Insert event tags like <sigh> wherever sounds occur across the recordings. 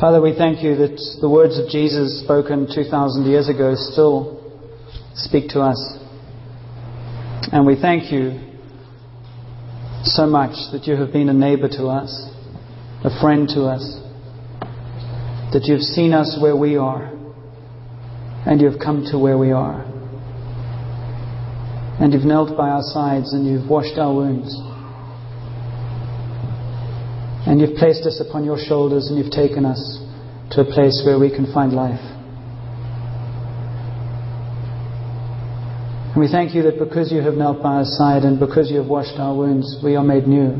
Father, we thank you that the words of Jesus spoken 2,000 years ago still speak to us. And we thank you so much that you have been a neighbor to us, a friend to us, that you've seen us where we are, and you've come to where we are. And you've knelt by our sides and you've washed our wounds. And you've placed us upon your shoulders and you've taken us to a place where we can find life. And we thank you that because you have knelt by our side and because you have washed our wounds, we are made new.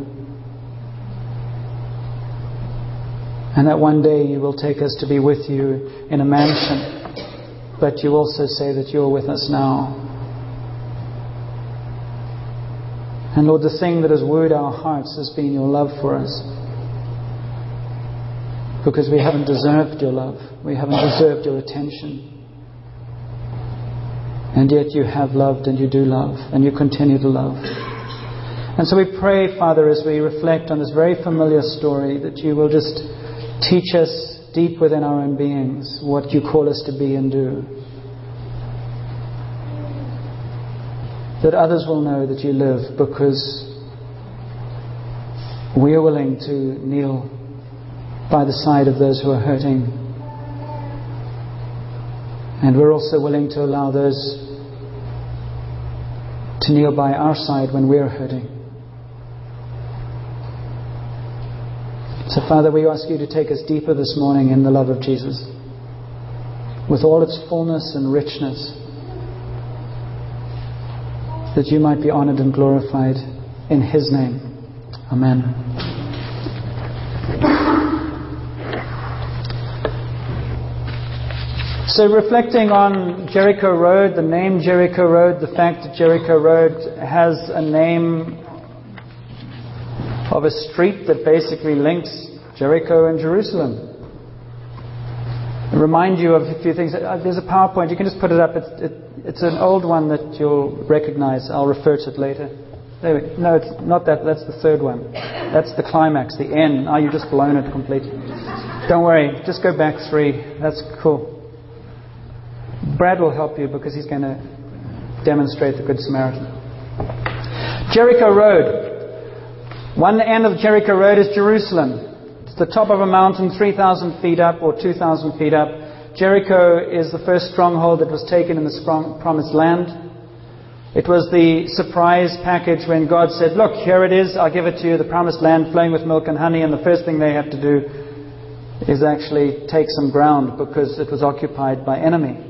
And that one day you will take us to be with you in a mansion. But you also say that you're with us now. And Lord, the thing that has wooed our hearts has been your love for us because we haven't deserved your love. We haven't deserved your attention. And yet you have loved and you do love and you continue to love. And so we pray, Father, as we reflect on this very familiar story, that you will just teach us deep within our own beings what you call us to be and do. That others will know that you live because we are willing to kneel by the side of those who are hurting. And we're also willing to allow those to kneel by our side when we're hurting. So, Father, we ask you to take us deeper this morning in the love of Jesus with all its fullness and richness, that you might be honored and glorified in His name. Amen. So, reflecting on Jericho Road, the name Jericho Road, the fact that Jericho Road has a name of a street that basically links Jericho and Jerusalem. I remind you of a few things. Uh, there's a PowerPoint, you can just put it up. It's, it, it's an old one that you'll recognize. I'll refer to it later. There we, no, it's not that. That's the third one. That's the climax, the end. Oh, you've just blown it completely. Don't worry, just go back three. That's cool. Brad will help you because he's going to demonstrate the Good Samaritan. Jericho Road. One end of Jericho Road is Jerusalem. It's the top of a mountain, 3,000 feet up or 2,000 feet up. Jericho is the first stronghold that was taken in the promised land. It was the surprise package when God said, Look, here it is, I'll give it to you, the promised land flowing with milk and honey, and the first thing they have to do is actually take some ground because it was occupied by enemy.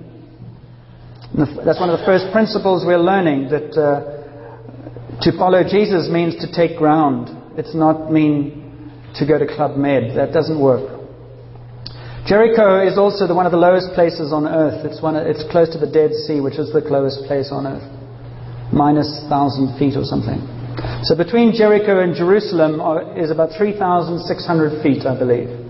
That's one of the first principles we're learning that uh, to follow Jesus means to take ground. It's not mean to go to Club Med. That doesn't work. Jericho is also the, one of the lowest places on earth. It's, one, it's close to the Dead Sea, which is the lowest place on earth, minus 1,000 feet or something. So between Jericho and Jerusalem are, is about 3,600 feet, I believe.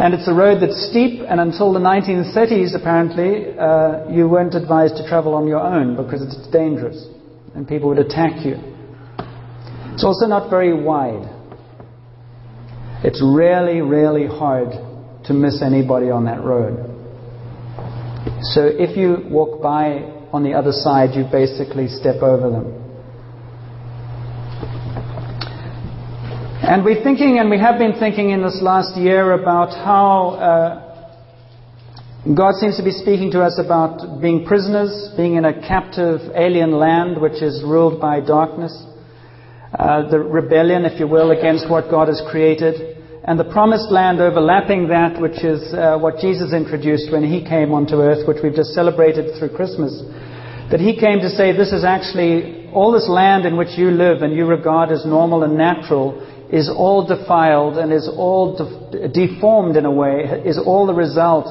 And it's a road that's steep, and until the 1930s, apparently, uh, you weren't advised to travel on your own because it's dangerous and people would attack you. It's also not very wide. It's really, really hard to miss anybody on that road. So if you walk by on the other side, you basically step over them. And we're thinking, and we have been thinking in this last year about how uh, God seems to be speaking to us about being prisoners, being in a captive alien land which is ruled by darkness, uh, the rebellion, if you will, against what God has created, and the promised land overlapping that, which is uh, what Jesus introduced when he came onto earth, which we've just celebrated through Christmas. That he came to say, This is actually all this land in which you live and you regard as normal and natural is all defiled and is all de- deformed in a way, is all the result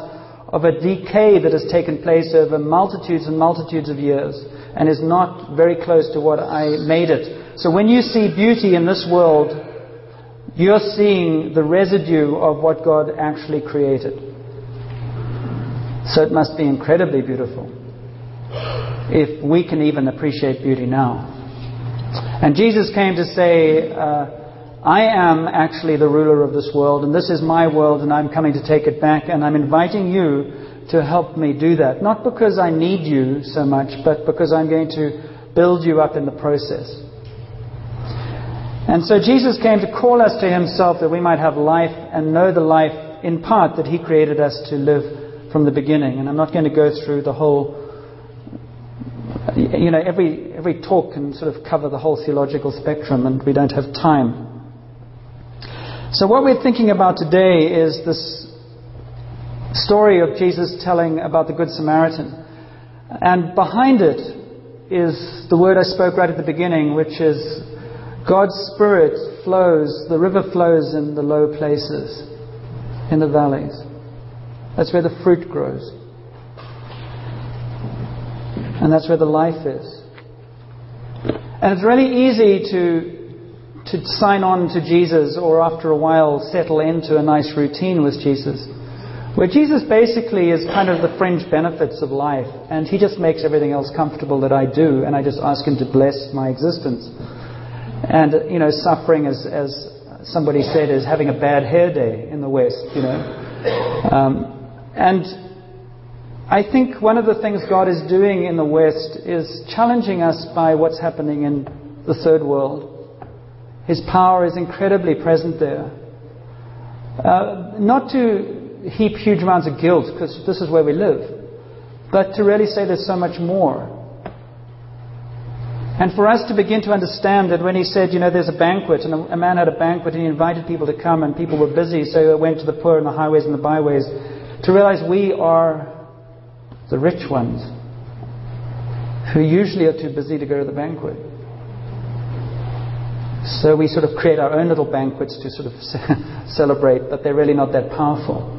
of a decay that has taken place over multitudes and multitudes of years and is not very close to what I made it. So when you see beauty in this world, you're seeing the residue of what God actually created. So it must be incredibly beautiful if we can even appreciate beauty now. And Jesus came to say, uh, I am actually the ruler of this world, and this is my world, and I'm coming to take it back, and I'm inviting you to help me do that. Not because I need you so much, but because I'm going to build you up in the process. And so Jesus came to call us to himself that we might have life and know the life in part that he created us to live from the beginning. And I'm not going to go through the whole you know, every, every talk can sort of cover the whole theological spectrum, and we don't have time. So, what we're thinking about today is this story of Jesus telling about the Good Samaritan. And behind it is the word I spoke right at the beginning, which is God's Spirit flows, the river flows in the low places, in the valleys. That's where the fruit grows. And that's where the life is. And it's really easy to to sign on to Jesus or after a while settle into a nice routine with Jesus. Where Jesus basically is kind of the fringe benefits of life, and he just makes everything else comfortable that I do, and I just ask him to bless my existence. And, you know, suffering, as, as somebody said, is having a bad hair day in the West, you know. Um, and I think one of the things God is doing in the West is challenging us by what's happening in the third world. His power is incredibly present there. Uh, not to heap huge amounts of guilt, because this is where we live, but to really say there's so much more. And for us to begin to understand that when he said, you know, there's a banquet, and a, man had a banquet, and he invited people to come, and people were busy, so they went to the poor and the highways and the byways, to realize we are the rich ones who usually are too busy to go to the banquet. So we sort of create our own little banquets to sort of <laughs> celebrate, but they're really not that powerful.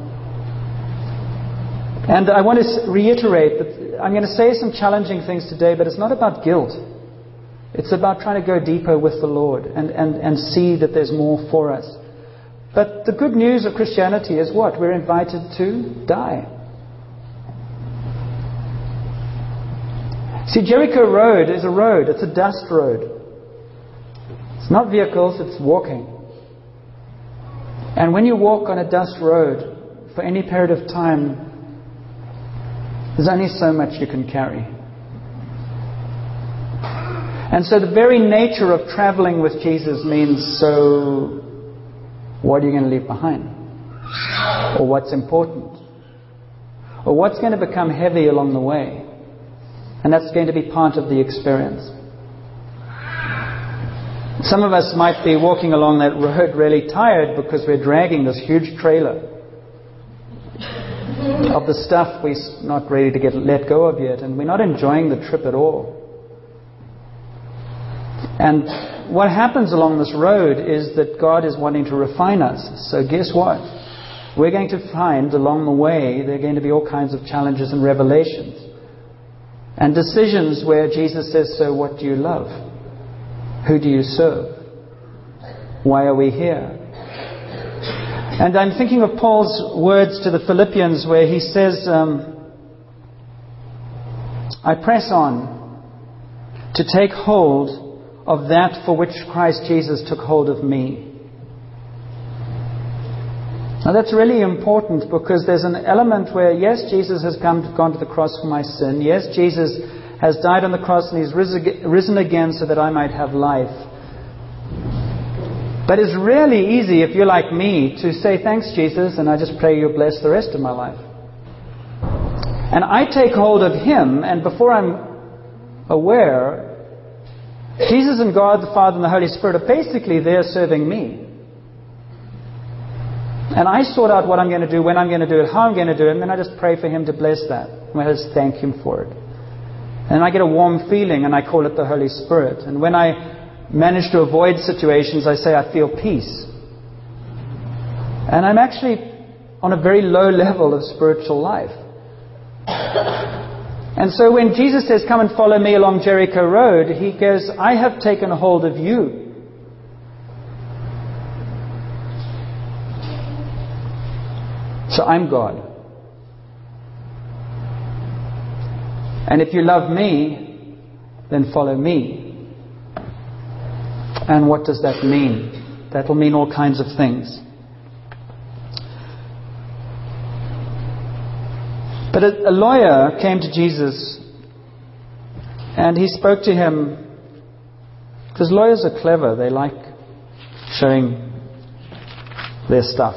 And I want to reiterate that I'm going to say some challenging things today, but it's not about guilt. It's about trying to go deeper with the Lord and, and, and see that there's more for us. But the good news of Christianity is what? We're invited to die. See, Jericho Road is a road, it's a dust road. It's not vehicles, it's walking. And when you walk on a dust road for any period of time, there's only so much you can carry. And so the very nature of traveling with Jesus means so, what are you going to leave behind? Or what's important? Or what's going to become heavy along the way? And that's going to be part of the experience. Some of us might be walking along that road really tired because we're dragging this huge trailer of the stuff we're not ready to get let go of yet, and we're not enjoying the trip at all. And what happens along this road is that God is wanting to refine us. So, guess what? We're going to find along the way there are going to be all kinds of challenges and revelations. And decisions where Jesus says, So, what do you love? Who do you serve? Why are we here? And I'm thinking of Paul's words to the Philippians where he says, um, I press on to take hold of that for which Christ Jesus took hold of me. Now that's really important because there's an element where, yes, Jesus has come, gone to the cross for my sin. Yes, Jesus has died on the cross and he's risen again so that I might have life. But it's really easy if you're like me to say, Thanks, Jesus, and I just pray you bless the rest of my life. And I take hold of Him, and before I'm aware, Jesus and God the Father and the Holy Spirit are basically there serving me. And I sort out what I'm going to do, when I'm going to do it, how I'm going to do it, and then I just pray for Him to bless that. And I just thank Him for it. And I get a warm feeling, and I call it the Holy Spirit. And when I manage to avoid situations, I say, I feel peace. And I'm actually on a very low <laughs> level of spiritual life. And so when Jesus says, Come and follow me along Jericho Road, he goes, I have taken hold of you. So I'm God. And if you love me, then follow me. And what does that mean? that will mean all kinds of things. But a, lawyer came to Jesus and he spoke to him because lawyers are clever, they like showing their stuff.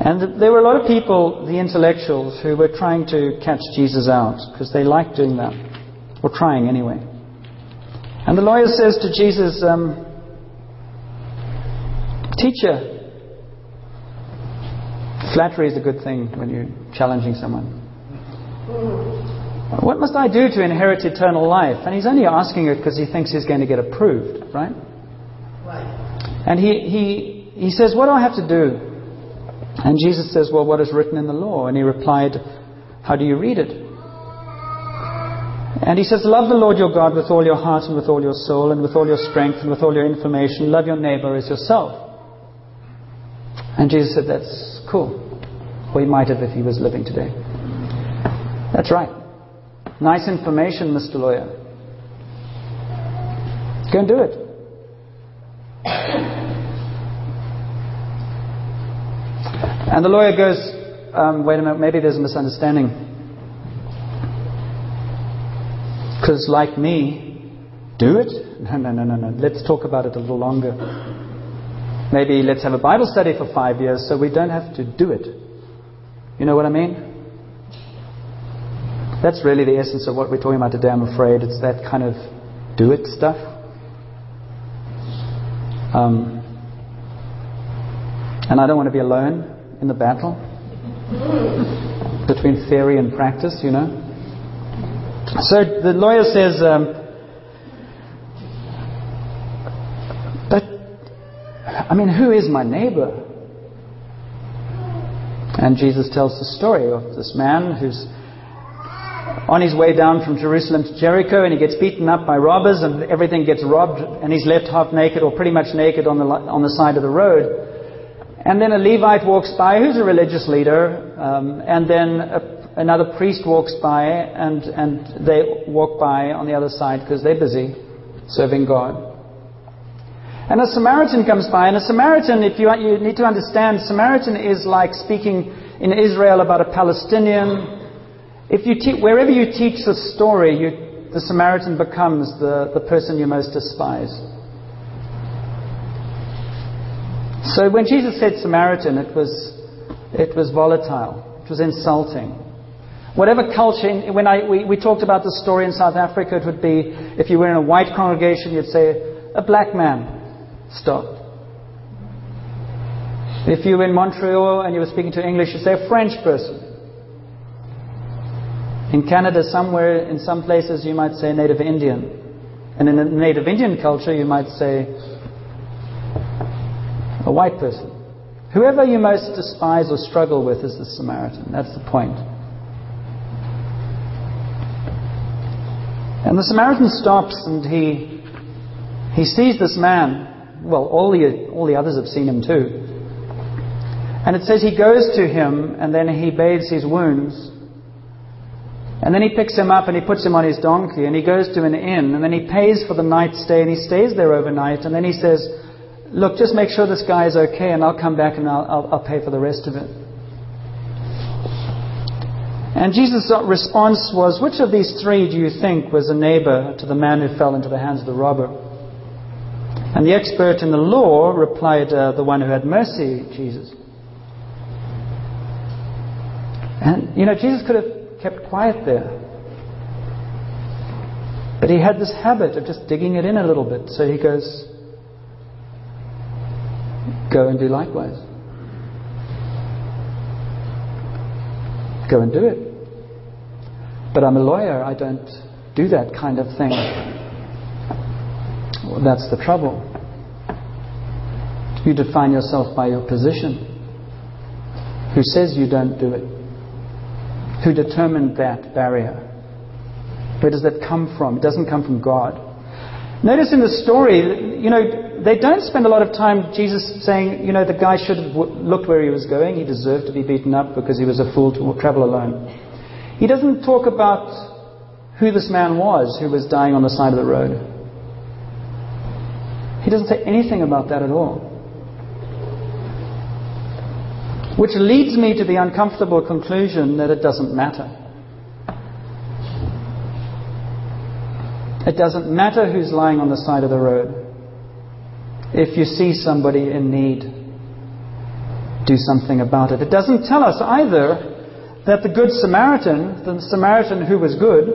And there were a lot of people, the intellectuals, who were trying to catch Jesus out because they liked doing that, or trying anyway. And the lawyer says to Jesus, um, Teacher, flattery is a good thing when you're challenging someone. What must I do to inherit eternal life? And he's only asking it because he thinks he's going to get approved, right? Right. And he, he, he says, What do I have to do? And Jesus says, Well, what is written in the law? And he replied, How do you read it? And he says, Love the Lord your God with all your heart and with all your soul and with all your strength and with all your information. Love your neighbor as yourself. And Jesus said, That's cool. Or he might have if he was living today. That's right. Nice information, Mr. Lawyer. Go and do it. And the lawyer goes, um, wait a minute, maybe there's a misunderstanding. Because, like me, do it? <laughs> No, no, no, no, no. Let's talk about it a little longer. Maybe let's have a Bible study for five years so we don't have to do it. You know what I mean? That's really the essence of what we're talking about today, I'm afraid. It's that kind of do it stuff. Um, and I don't want to be alone in the battle between theory and practice, you know. So the lawyer says, um, but, I mean, who is my neighbor? And Jesus tells the story of this man who's on his way down from Jerusalem to Jericho, and he gets beaten up by robbers, and everything gets robbed, and he's left half naked or pretty much naked on the, on the side of the road. And then a Levite walks by who's a religious leader, um, and then a, another priest walks by, and, and they walk by on the other side because they're busy serving God. And a Samaritan comes by, and a Samaritan, if you, you need to understand, Samaritan is like speaking in Israel about a Palestinian if you te- wherever you teach the story, you, the Samaritan becomes the, the person you most despise. So when Jesus said Samaritan, it was, it was volatile, it was insulting. Whatever culture, when I, we, we talked about the story in South Africa, it would be if you were in a white congregation, you'd say, a black man stopped. If you were in Montreal and you were speaking to English, you'd say a French person. In Canada, somewhere, in some places, you might say Native Indian. And in a Native Indian culture, you might say a white person. Whoever you most despise or struggle with is the Samaritan. That's the point. And the Samaritan stops and he, he sees this man. Well, all the, all the others have seen him too. And it says he goes to him and then he bathes his wounds and then he picks him up and he puts him on his donkey and he goes to an inn and then he pays for the night stay and he stays there overnight and then he says, Look, just make sure this guy is okay and I'll come back and I'll, I'll, I'll pay for the rest of it. And Jesus' response was, Which of these three do you think was a neighbor to the man who fell into the hands of the robber? And the expert in the law replied, uh, The one who had mercy, Jesus. And, you know, Jesus could have kept quiet there. But he had this habit of just digging it in a little bit. So he goes, Go and do likewise. Go and do it. But I'm a lawyer, I don't do that kind of thing. Well, that's the trouble. You define yourself by your position. Who says you don't do it? who determined that barrier. Where does that come from? It doesn't come from God. Notice in the story, you know, they don't spend a lot of time Jesus saying, you know, the guy should have looked where he was going. He deserved to be beaten up because he was a fool to travel alone. He doesn't talk about who this man was who was dying on the side of the road. He doesn't say anything about that at all. Which leads me to the uncomfortable conclusion that it doesn't matter. It doesn't matter who's lying on the side of the road. If you see somebody in need, do something about it. It doesn't tell us either that the Good Samaritan, the Samaritan who was good,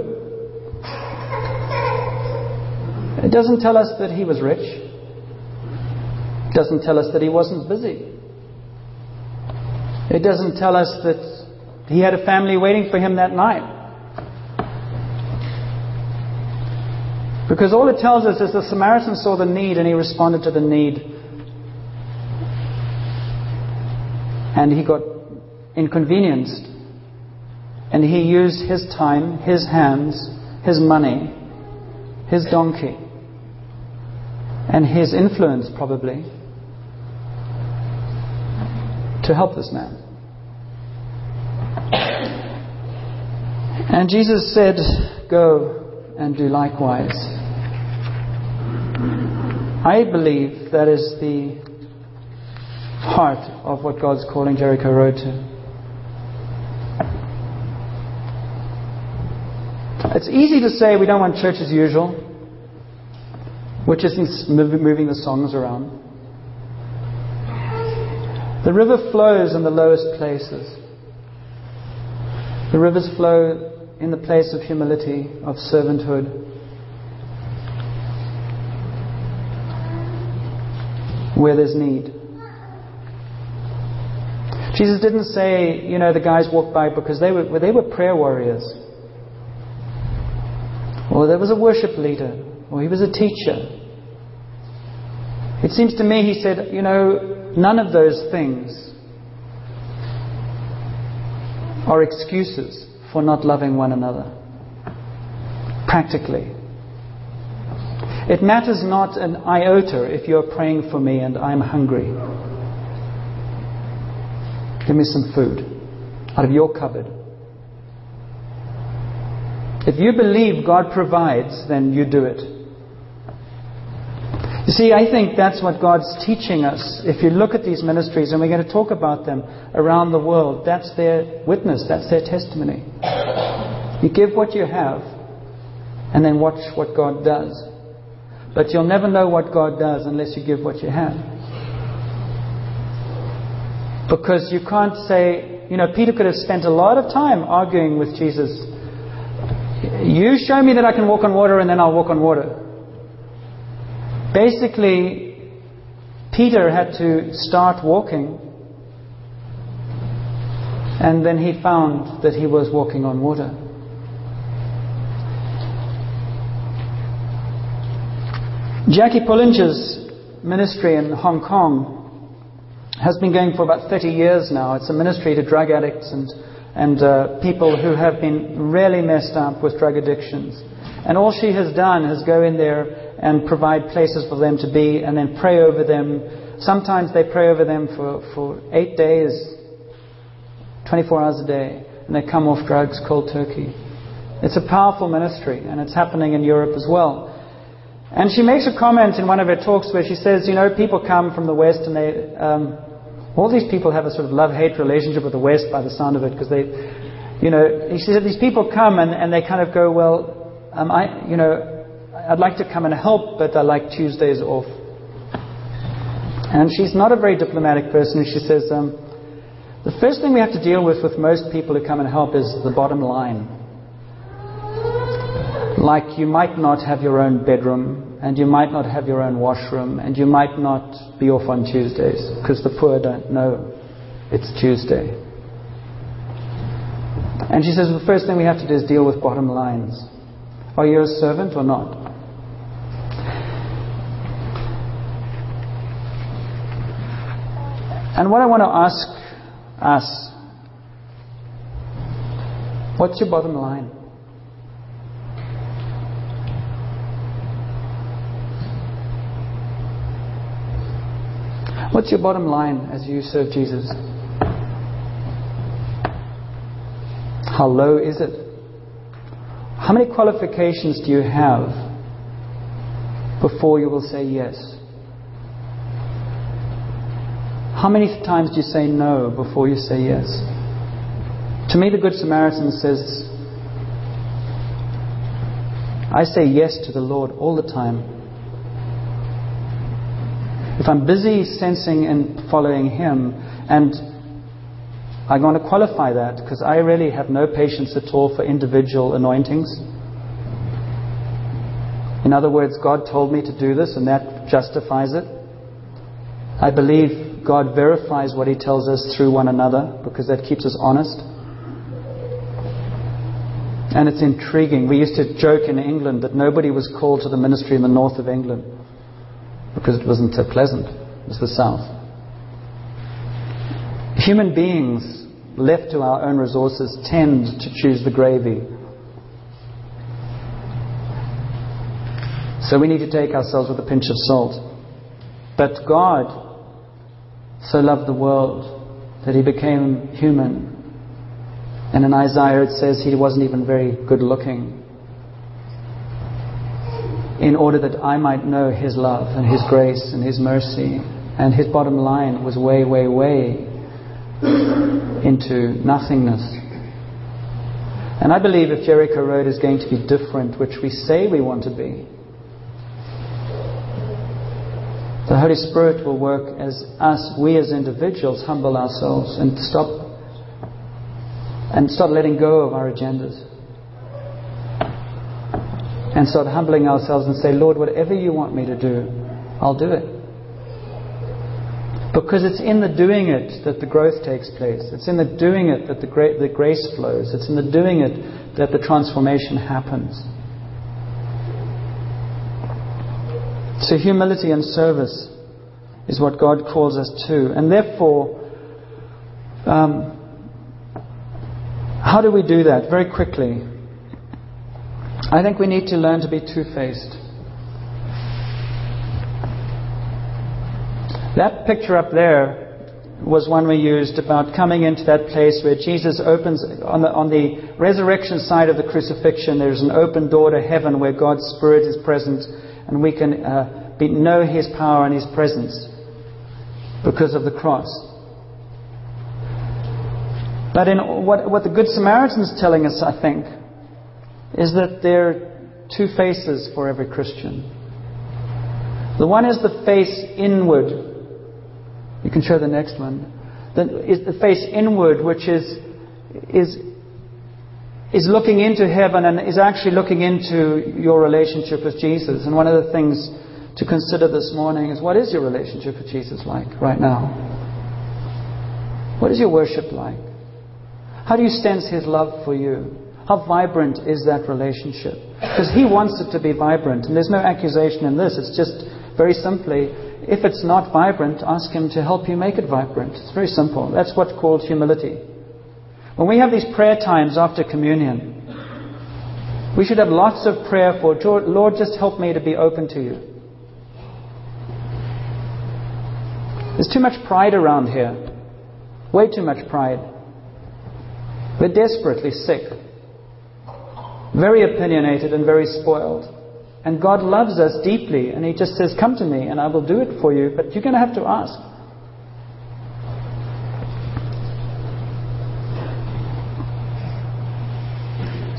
it doesn't tell us that he was rich. It doesn't tell us that he wasn't busy. It doesn't tell us that he had a family waiting for him that night. Because all it tells us is the Samaritan saw the need and he responded to the need. And he got inconvenienced. And he used his time, his hands, his money, his donkey, and his influence probably to help this man. And Jesus said, Go and do likewise. I believe that is the heart of what God's calling Jericho Road to. It's easy to say we don't want church as usual, which isn't moving the songs around. The river flows in the lowest places. The rivers flow in the place of humility, of servanthood, where there's need. Jesus didn't say, you know, the guys walked by because they were, they were prayer warriors. Or there was a worship leader. Or he was a teacher. It seems to me he said, you know, none of those things are excuses for not loving one another. Practically. It matters not an iota if you're praying for me and I'm hungry. Give me some food out of your cupboard. If you believe God provides, then you do it. You see, I think that's what God's teaching us. If you look at these ministries, and we're going to talk about them around the world, that's their witness, that's their testimony. You give what you have, and then watch what God does. But you'll never know what God does unless you give what you have. Because you can't say, you know, Peter could have spent a lot of time arguing with Jesus. You show me that I can walk on water and then I'll walk on water. Basically, Peter had to start walking and then he found that he was walking on water. Jackie Pullinger's ministry in Hong Kong has been going for about 30 years now. It's a ministry to drug addicts and, and uh, people who have been really messed up with drug addictions. And all she has done is go in there and provide places for them to be and then pray over them. Sometimes they pray over them for, for eight days, 24 hours a day, and they come off drugs cold turkey. It's a powerful ministry, and it's happening in Europe as well. And she makes a comment in one of her talks where she says, you know, people come from the West and they, um, all these people have a sort of love-hate relationship with the West by the sound of it because they, you know, she said these people come and, and they kind of go, well, um, I, you know, I'd like to come and help, but I like Tuesdays off. And she's not a very diplomatic person. She says, um, the first thing we have to deal with with most people who come and help is the bottom line. Like you might not have your own bedroom, and you might not have your own washroom, and you might not be off on Tuesdays, because the poor don't know it's Tuesday. And she says the first thing we have to do is deal with bottom lines. Are you a servant or not? And what I want to ask us what's your bottom line? What's your bottom line as you serve Jesus? How low is it? How many qualifications do you have before you will say yes? How many times do you say no before you say yes? To me, the Good Samaritan says, I say yes to the Lord all the time. If I'm busy sensing and following Him, and I'm going to qualify that because I really have no patience at all for individual anointings. In other words, God told me to do this and that justifies it. I believe God verifies what He tells us through one another because that keeps us honest. And it's intriguing. We used to joke in England that nobody was called to the ministry in the north of England because it wasn't so pleasant. It was the south. Human beings, left to our own resources, tend to choose the gravy. So we need to take ourselves with a pinch of salt. But God so loved the world that he became human and in Isaiah it says he wasn't even very good looking. In order that I might know his love and his grace and his mercy. And his bottom line was way, way, way into nothingness. And I believe if Jericho Road is going to be different, which we say we want to be, the Holy Spirit will work as us, we as individuals, humble ourselves and stop and start letting go of our agendas. And start humbling ourselves and say, Lord, whatever you want me to do, I'll do it. Because it's in the doing it that the growth takes place. It's in the doing it that the, gra- the grace flows. It's in the doing it that the transformation happens. So, humility and service is what God calls us to. And therefore, um, how do we do that? Very quickly. I think we need to learn to be two faced. That picture up there was one we used about coming into that place where Jesus opens, on the, on the resurrection side of the crucifixion, there's an open door to heaven where God's Spirit is present and we can uh, be, know His power and His presence because of the cross. But in what, what the Good Samaritan is telling us, I think, is that there are two faces for every Christian. The one is the face inward. You can show the next one. The, is the face inward, which is, is, is looking into heaven and is actually looking into your relationship with Jesus. And one of the things to consider this morning is what is your relationship with Jesus like right now? What is your worship like? How do you sense His love for you? How vibrant is that relationship? Because He wants it to be vibrant. And there's no accusation in this. It's just very simply, if it's not vibrant, ask Him to help you make it vibrant. It's very simple. That's what's called humility. When we have these prayer times after communion, we should have lots of prayer for, Lord, just help me to be open to you. There's too much pride around here. Way too much pride. We're desperately sick, very opinionated, and very spoiled. And God loves us deeply, and He just says, Come to me, and I will do it for you, but you're going to have to ask.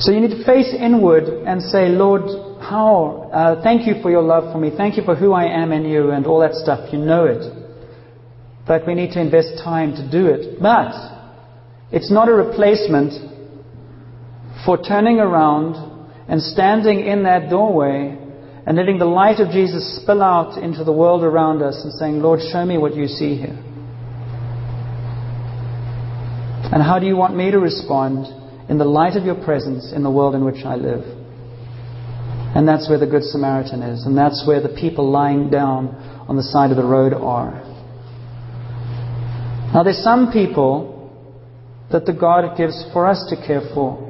So you need to face inward and say, Lord, how? Uh, thank you for your love for me. Thank you for who I am in you and all that stuff. You know it. But we need to invest time to do it. But it's not a replacement for turning around and standing in that doorway and letting the light of Jesus spill out into the world around us and saying, Lord, show me what you see here. And how do you want me to respond in the light of your presence in the world in which I live? And that's where the Good Samaritan is. And that's where the people lying down on the side of the road are. Now, there's some people that the God gives for us to care for.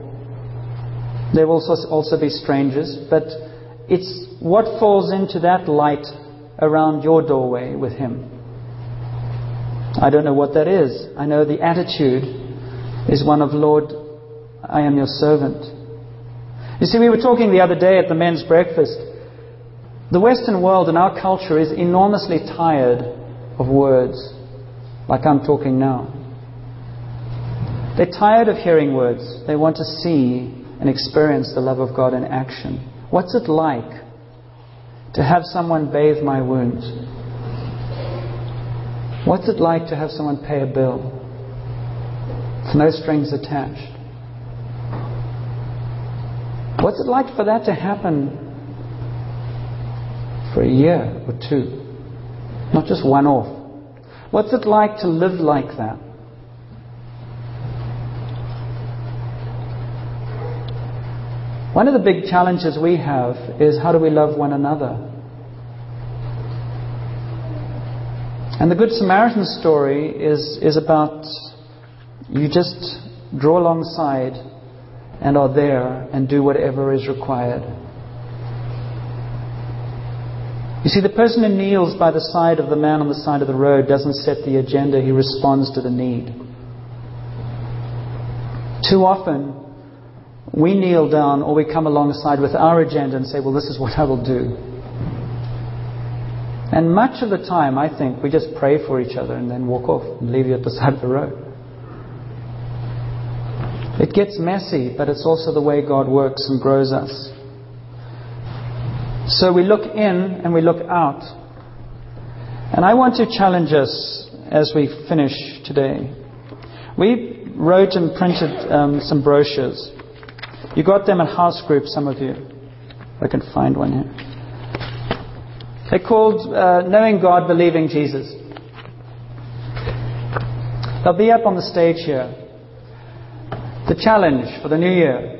There will also be strangers, but it's what falls into that light around your doorway with Him. I don't know what that is. I know the attitude is one of, Lord, I am your servant. You see, we were talking the other day at the men's breakfast. The Western world and our culture is enormously tired of words. like I'm talking now. They're tired of hearing words. They want to see and experience the love of God in action. What's it like to have someone bathe my wounds? What's it like to have someone pay a bill? With no strings attached. What's it like for that to happen for a year or two? Not just one off. What's it like to live like that? One of the big challenges we have is how do we love one another? And the Good Samaritan story is, is about you just draw alongside and are there and do whatever is required. You see, the person who kneels by the side of the man on the side of the road doesn't set the agenda, he responds to the need. Too often, we kneel down or we come alongside with our agenda and say, Well, this is what I will do. And much of the time, I think, we just pray for each other and then walk off and leave you at the side of the road. It gets messy, but it's also the way God works and grows us. So we look in and we look out. And I want to challenge us as we finish today. We wrote and printed um, some brochures. You got them at house group, some of you. If I can find one here. They're called uh, Knowing God, Believing Jesus. They'll be up on the stage here. The challenge for the new year.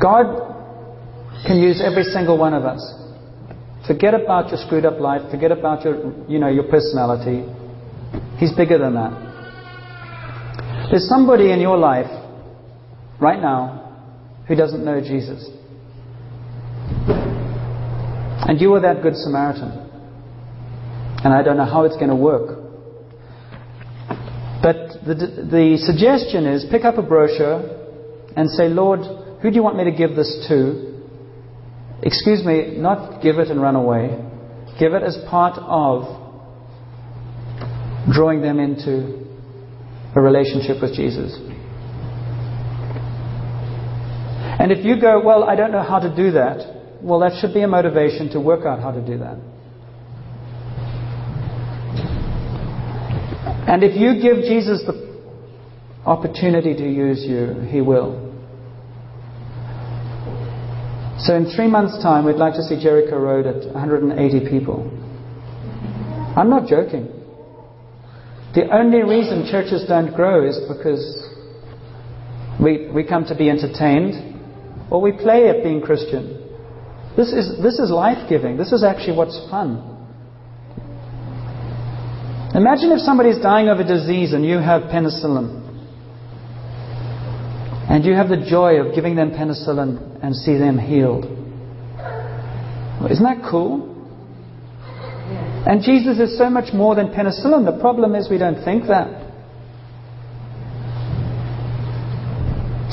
God can use every single one of us. Forget about your screwed up life. Forget about your, you know, your personality. He's bigger than that. There's somebody in your life right now who doesn't know Jesus. And you are that Good Samaritan. And I don't know how it's going to work. The, the suggestion is pick up a brochure and say, Lord, who do you want me to give this to? Excuse me, not give it and run away. Give it as part of drawing them into a relationship with Jesus. And if you go, well, I don't know how to do that, well, that should be a motivation to work out how to do that. And if you give Jesus the opportunity to use you, He will. So, in three months' time, we'd like to see Jericho Road at 180 people. I'm not joking. The only reason churches don't grow is because we, we come to be entertained or we play at being Christian. This is, this is life giving. This is actually what's fun. Imagine if somebody's dying of a disease and you have penicillin. And you have the joy of giving them penicillin and see them healed. Isn't that cool? And Jesus is so much more than penicillin. The problem is we don't think that.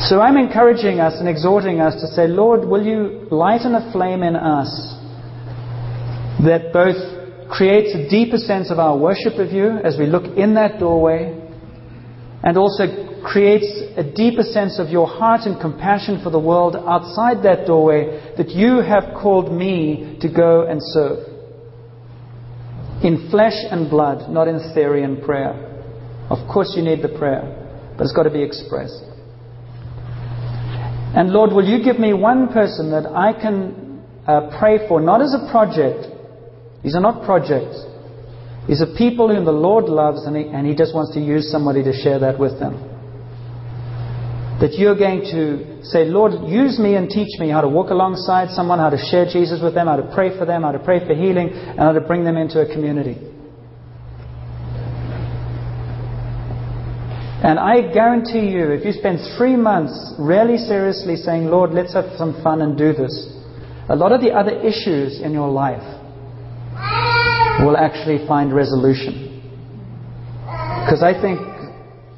So I'm encouraging us and exhorting us to say, Lord, will you lighten a flame in us that both creates a deeper sense of our worship of you as we look in that doorway and also creates a deeper sense of your heart and compassion for the world outside that doorway that you have called me to go and serve. In flesh and blood, not in theory and prayer. Of course, you need the prayer, but it's got to be expressed. And Lord, will you give me one person that I can uh, pray for, not as a project. These are not projects. These are people whom the Lord loves, and he, and he just wants to use somebody to share that with them. That you're going to say, Lord, use me and teach me how to walk alongside someone, how to share Jesus with them, how to pray for them, how to pray for healing, and how to bring them into a community. And I guarantee you, if you spend three months really seriously saying, Lord, let's have some fun and do this, a lot of the other issues in your life will actually find resolution. Because I think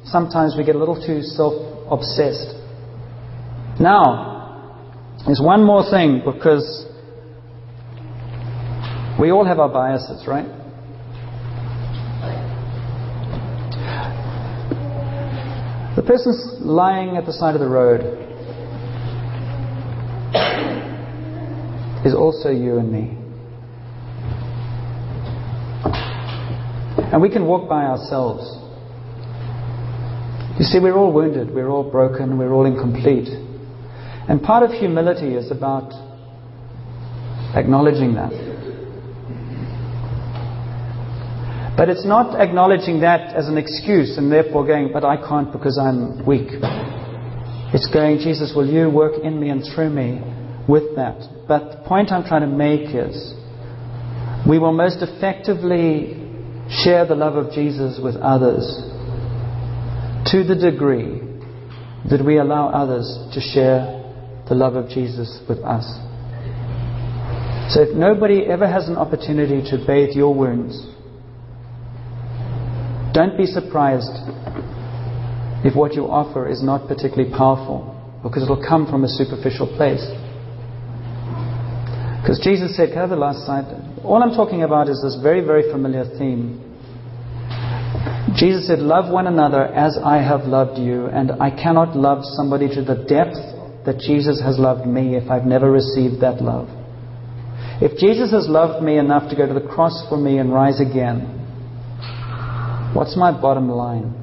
sometimes we get a little too self obsessed. Now, there's one more thing because We all have our biases, right? The person's lying at the side of the road is also you and me. And we can walk by ourselves. You see, we're all wounded, we're all broken, we're all incomplete. And part of humility is about acknowledging that. But it's not acknowledging that as an excuse and therefore going, but I can't because I'm weak. It's going, Jesus, will you work in me and through me with that? But the point I'm trying to make is we will most effectively share the love of Jesus with others to the degree that we allow others to share the love of Jesus with us. So if nobody ever has an opportunity to bathe your wounds, don't be surprised if what you offer is not particularly powerful, because it'll come from a superficial place. Because Jesus said, have the last slide. All I'm talking about is this very, very familiar theme. Jesus said, Love one another as I have loved you, and I cannot love somebody to the depth that Jesus has loved me if I've never received that love. If Jesus has loved me enough to go to the cross for me and rise again, what's my bottom line?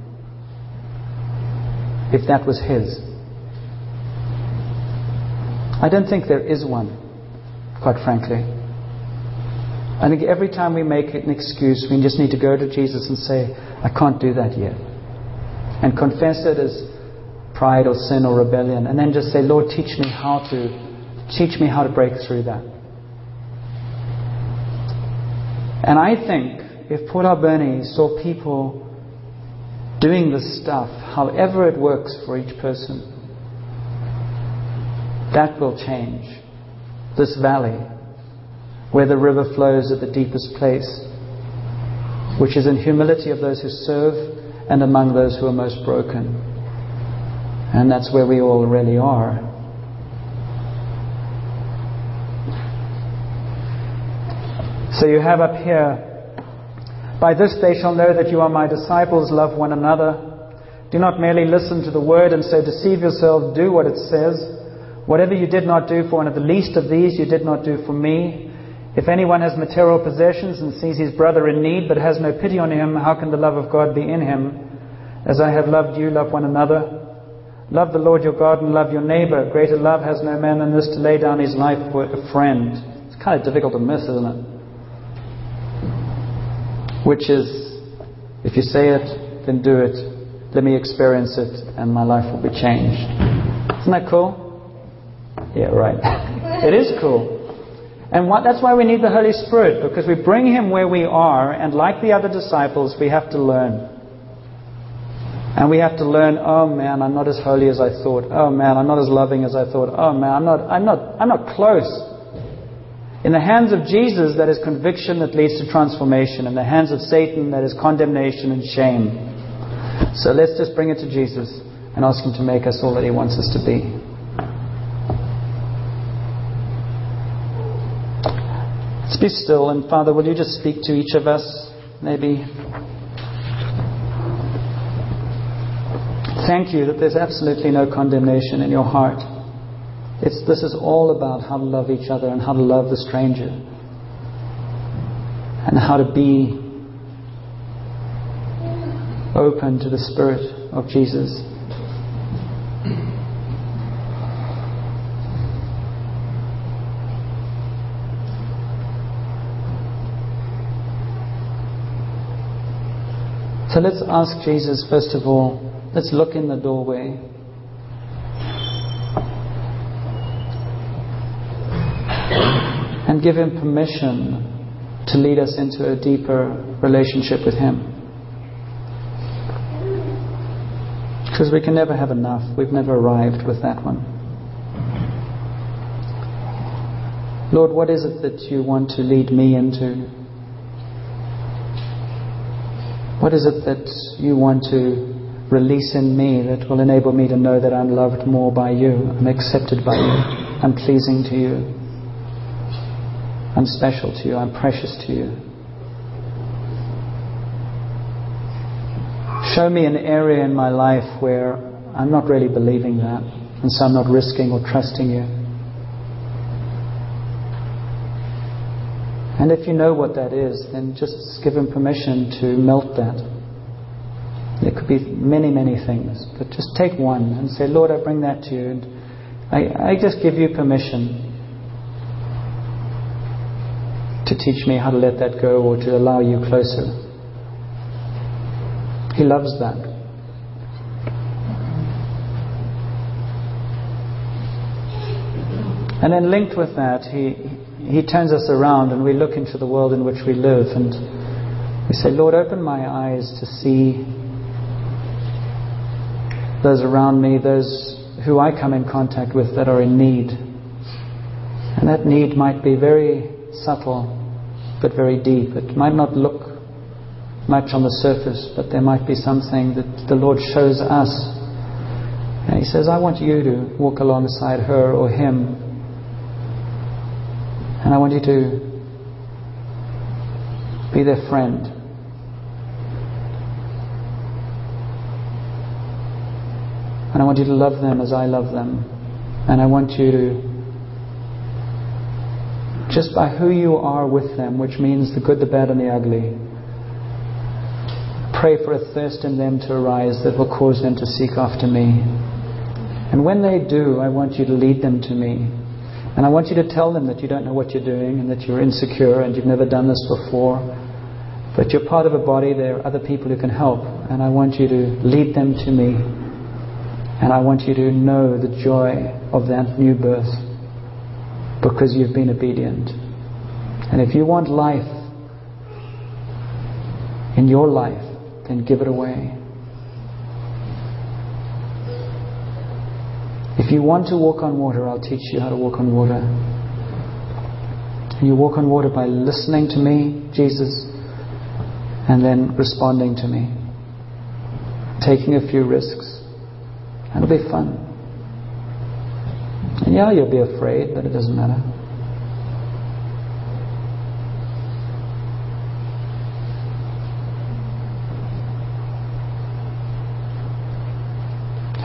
If that was His. I don't think there is one quite frankly. I think every time we make an excuse, we just need to go to Jesus and say, I can't do that yet. And confess it as pride or sin or rebellion. And then just say, Lord, teach me how to, teach me how to break through that. And I think if Port Alberni saw people doing this stuff, however it works for each person, that will change this valley where the river flows at the deepest place, which is in humility of those who serve and among those who are most broken. And that's where we all really are. So you have up here, by this they shall know that you are my disciples, love one another. Do not merely listen to the word and so deceive yourselves, do what it says. Whatever you did not do for one of the least of these, you did not do for me. If anyone has material possessions and sees his brother in need but has no pity on him, how can the love of God be in him? As I have loved you, love one another. Love the Lord your God and love your neighbor. Greater love has no man than this to lay down his life for a friend. It's kind of difficult to miss, isn't it? Which is, if you say it, then do it. Let me experience it, and my life will be changed. Isn't that cool? Yeah, right. <laughs> it is cool. And what, that's why we need the Holy Spirit, because we bring Him where we are, and like the other disciples, we have to learn. And we have to learn, oh man, I'm not as holy as I thought. Oh man, I'm not as loving as I thought. Oh man, I'm not, I'm not, I'm not close. In the hands of Jesus, that is conviction that leads to transformation. In the hands of Satan, that is condemnation and shame. So let's just bring it to Jesus and ask Him to make us all that He wants us to be. Let's be still. And Father, will you just speak to each of us, maybe? Thank you that there's absolutely no condemnation in your heart. It's, this is all about how to love each other and how to love the stranger and how to be open to the Spirit of Jesus. So let's ask Jesus, first of all, let's look in the doorway. And give Him permission to lead us into a deeper relationship with Him. Because we can never have enough. We've never arrived with that one. Lord, what is it that you want to lead me into? What is it that you want to release in me that will enable me to know that I'm loved more by you, I'm accepted by you, I'm pleasing to you? I'm special to you. I'm precious to you. Show me an area in my life where I'm not really believing that, and so I'm not risking or trusting you. And if you know what that is, then just give Him permission to melt that. There could be many, many things, but just take one and say, Lord, I bring that to you. And I, I just give you permission to teach me how to let that go or to allow you closer. He loves that. And then linked with that, he, he turns us around and we look into the world in which we live and we say, Lord, open my eyes to see those around me, those who I come in contact with that are in need. And that need might be very subtle, but very deep. It might not look much on the surface, but there might be something that the Lord shows us. And He says, I want you to walk alongside her or him. And I want you to be their friend. And I want you to love them as I love them. And I want you to, just by who you are with them, which means the good, the bad, and the ugly, pray for a thirst in them to arise that will cause them to seek after me. And when they do, I want you to lead them to me. And I want you to tell them that you don't know what you're doing and that you're insecure and you've never done this before. But you're part of a body, there are other people who can help. And I want you to lead them to me. And I want you to know the joy of that new birth because you've been obedient. And if you want life in your life, then give it away. If you want to walk on water, I'll teach you how to walk on water. You walk on water by listening to me, Jesus, and then responding to me, taking a few risks. And it'll be fun. And yeah, you'll be afraid, but it doesn't matter.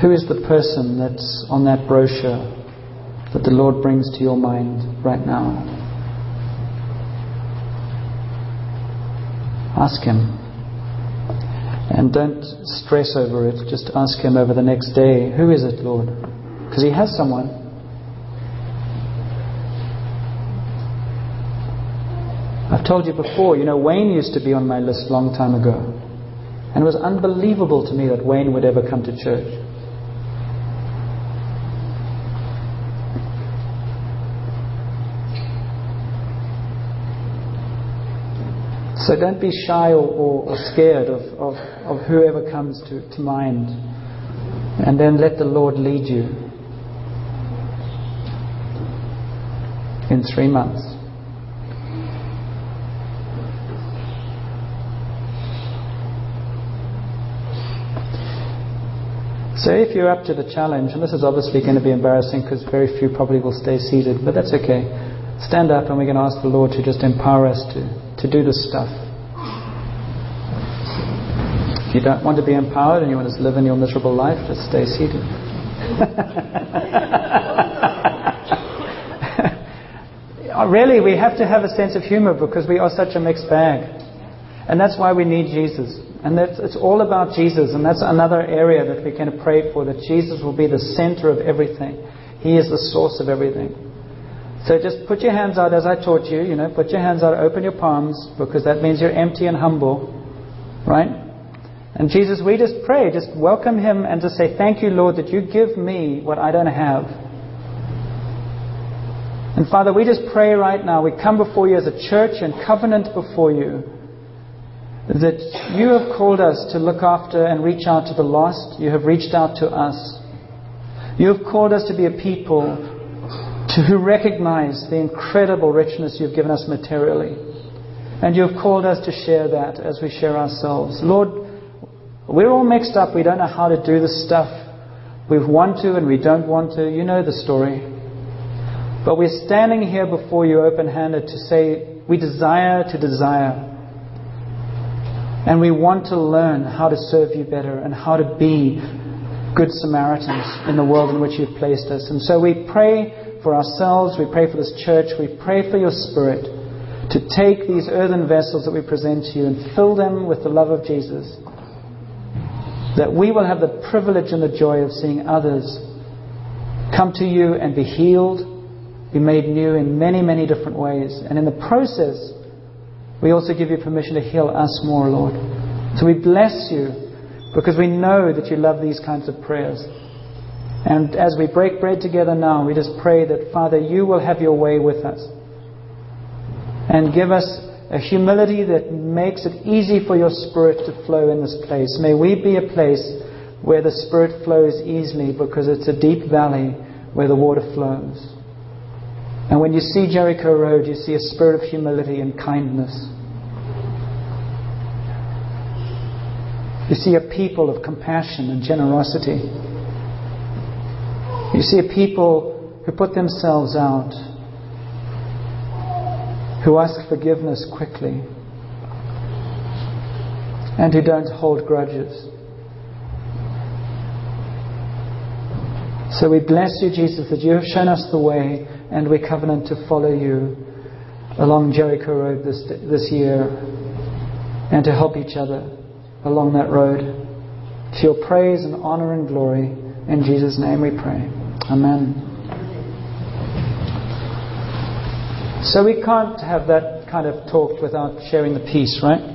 Who is the person that's on that brochure that the Lord brings to your mind right now? Ask Him. And don't stress over it. Just ask Him over the next day, Who is it, Lord? Because He has someone. I've told you before, you know, Wayne used to be on my list a long time ago. And it was unbelievable to me that Wayne would ever come to church. So don't be shy or, or, or scared of, of, of whoever comes to, to mind. And then let the Lord lead you in three months. So if you're up to the challenge, and this is obviously going to be embarrassing because very few probably will stay seated, but that's okay. Stand up and we're going to ask the Lord to just empower us to to do this stuff. If you don't want to be empowered and you want to live in your miserable life, just stay seated. <laughs> Oh, really, we have to have a sense of humor because we are such a mixed bag. And that's why we need Jesus. And that's, it's all about Jesus. And that's another area that we can pray for that Jesus will be the center of everything. He is the source of everything. So just put your hands out as I taught you, you know, put your hands out, open your palms, because that means you're empty and humble. Right? And Jesus, we just pray, just welcome Him and just say, Thank you, Lord, that you give me what I don't have. And Father, we just pray right now, we come before you as a church and covenant before you, that you have called us to look after and reach out to the lost. You have reached out to us. You have called us to be a people to who recognize the incredible richness you've given us materially. And you've called us to share that as we share ourselves. Lord, we're all mixed up. We don't know how to do this stuff. We want to and we don't want to. You know the story. But we're standing here before you open handed to say, we desire to desire. And we want to learn how to serve you better and how to be good Samaritans in the world in which you've placed us. And so we pray for ourselves, we pray for this church, we pray for your Spirit to take these earthen vessels that we present to you and fill them with the love of Jesus. That we will have the privilege and the joy of seeing others come to you and be healed be made new in many, many different ways. And in the process, we also give you permission to heal us more, Lord. So we bless you because we know that you love these kinds of prayers. And as we break bread together now, we just pray that, Father, you will have your way with us. And give us a humility that makes it easy for your Spirit to flow in this place. May we be a place where the Spirit flows easily because it's a deep valley where the water flows. And when you see Jericho Road, you see a spirit of humility and kindness. You see a people of compassion and generosity. You see people who put themselves out, who ask forgiveness quickly, and who don't hold grudges. So we bless you, Jesus, that you have shown us the way and we covenant to follow you along Jericho Road this, this year and to help each other along that road. To your praise and honor and glory. In Jesus' name we pray. Amen. So we can't have that kind of talk without sharing the peace, right?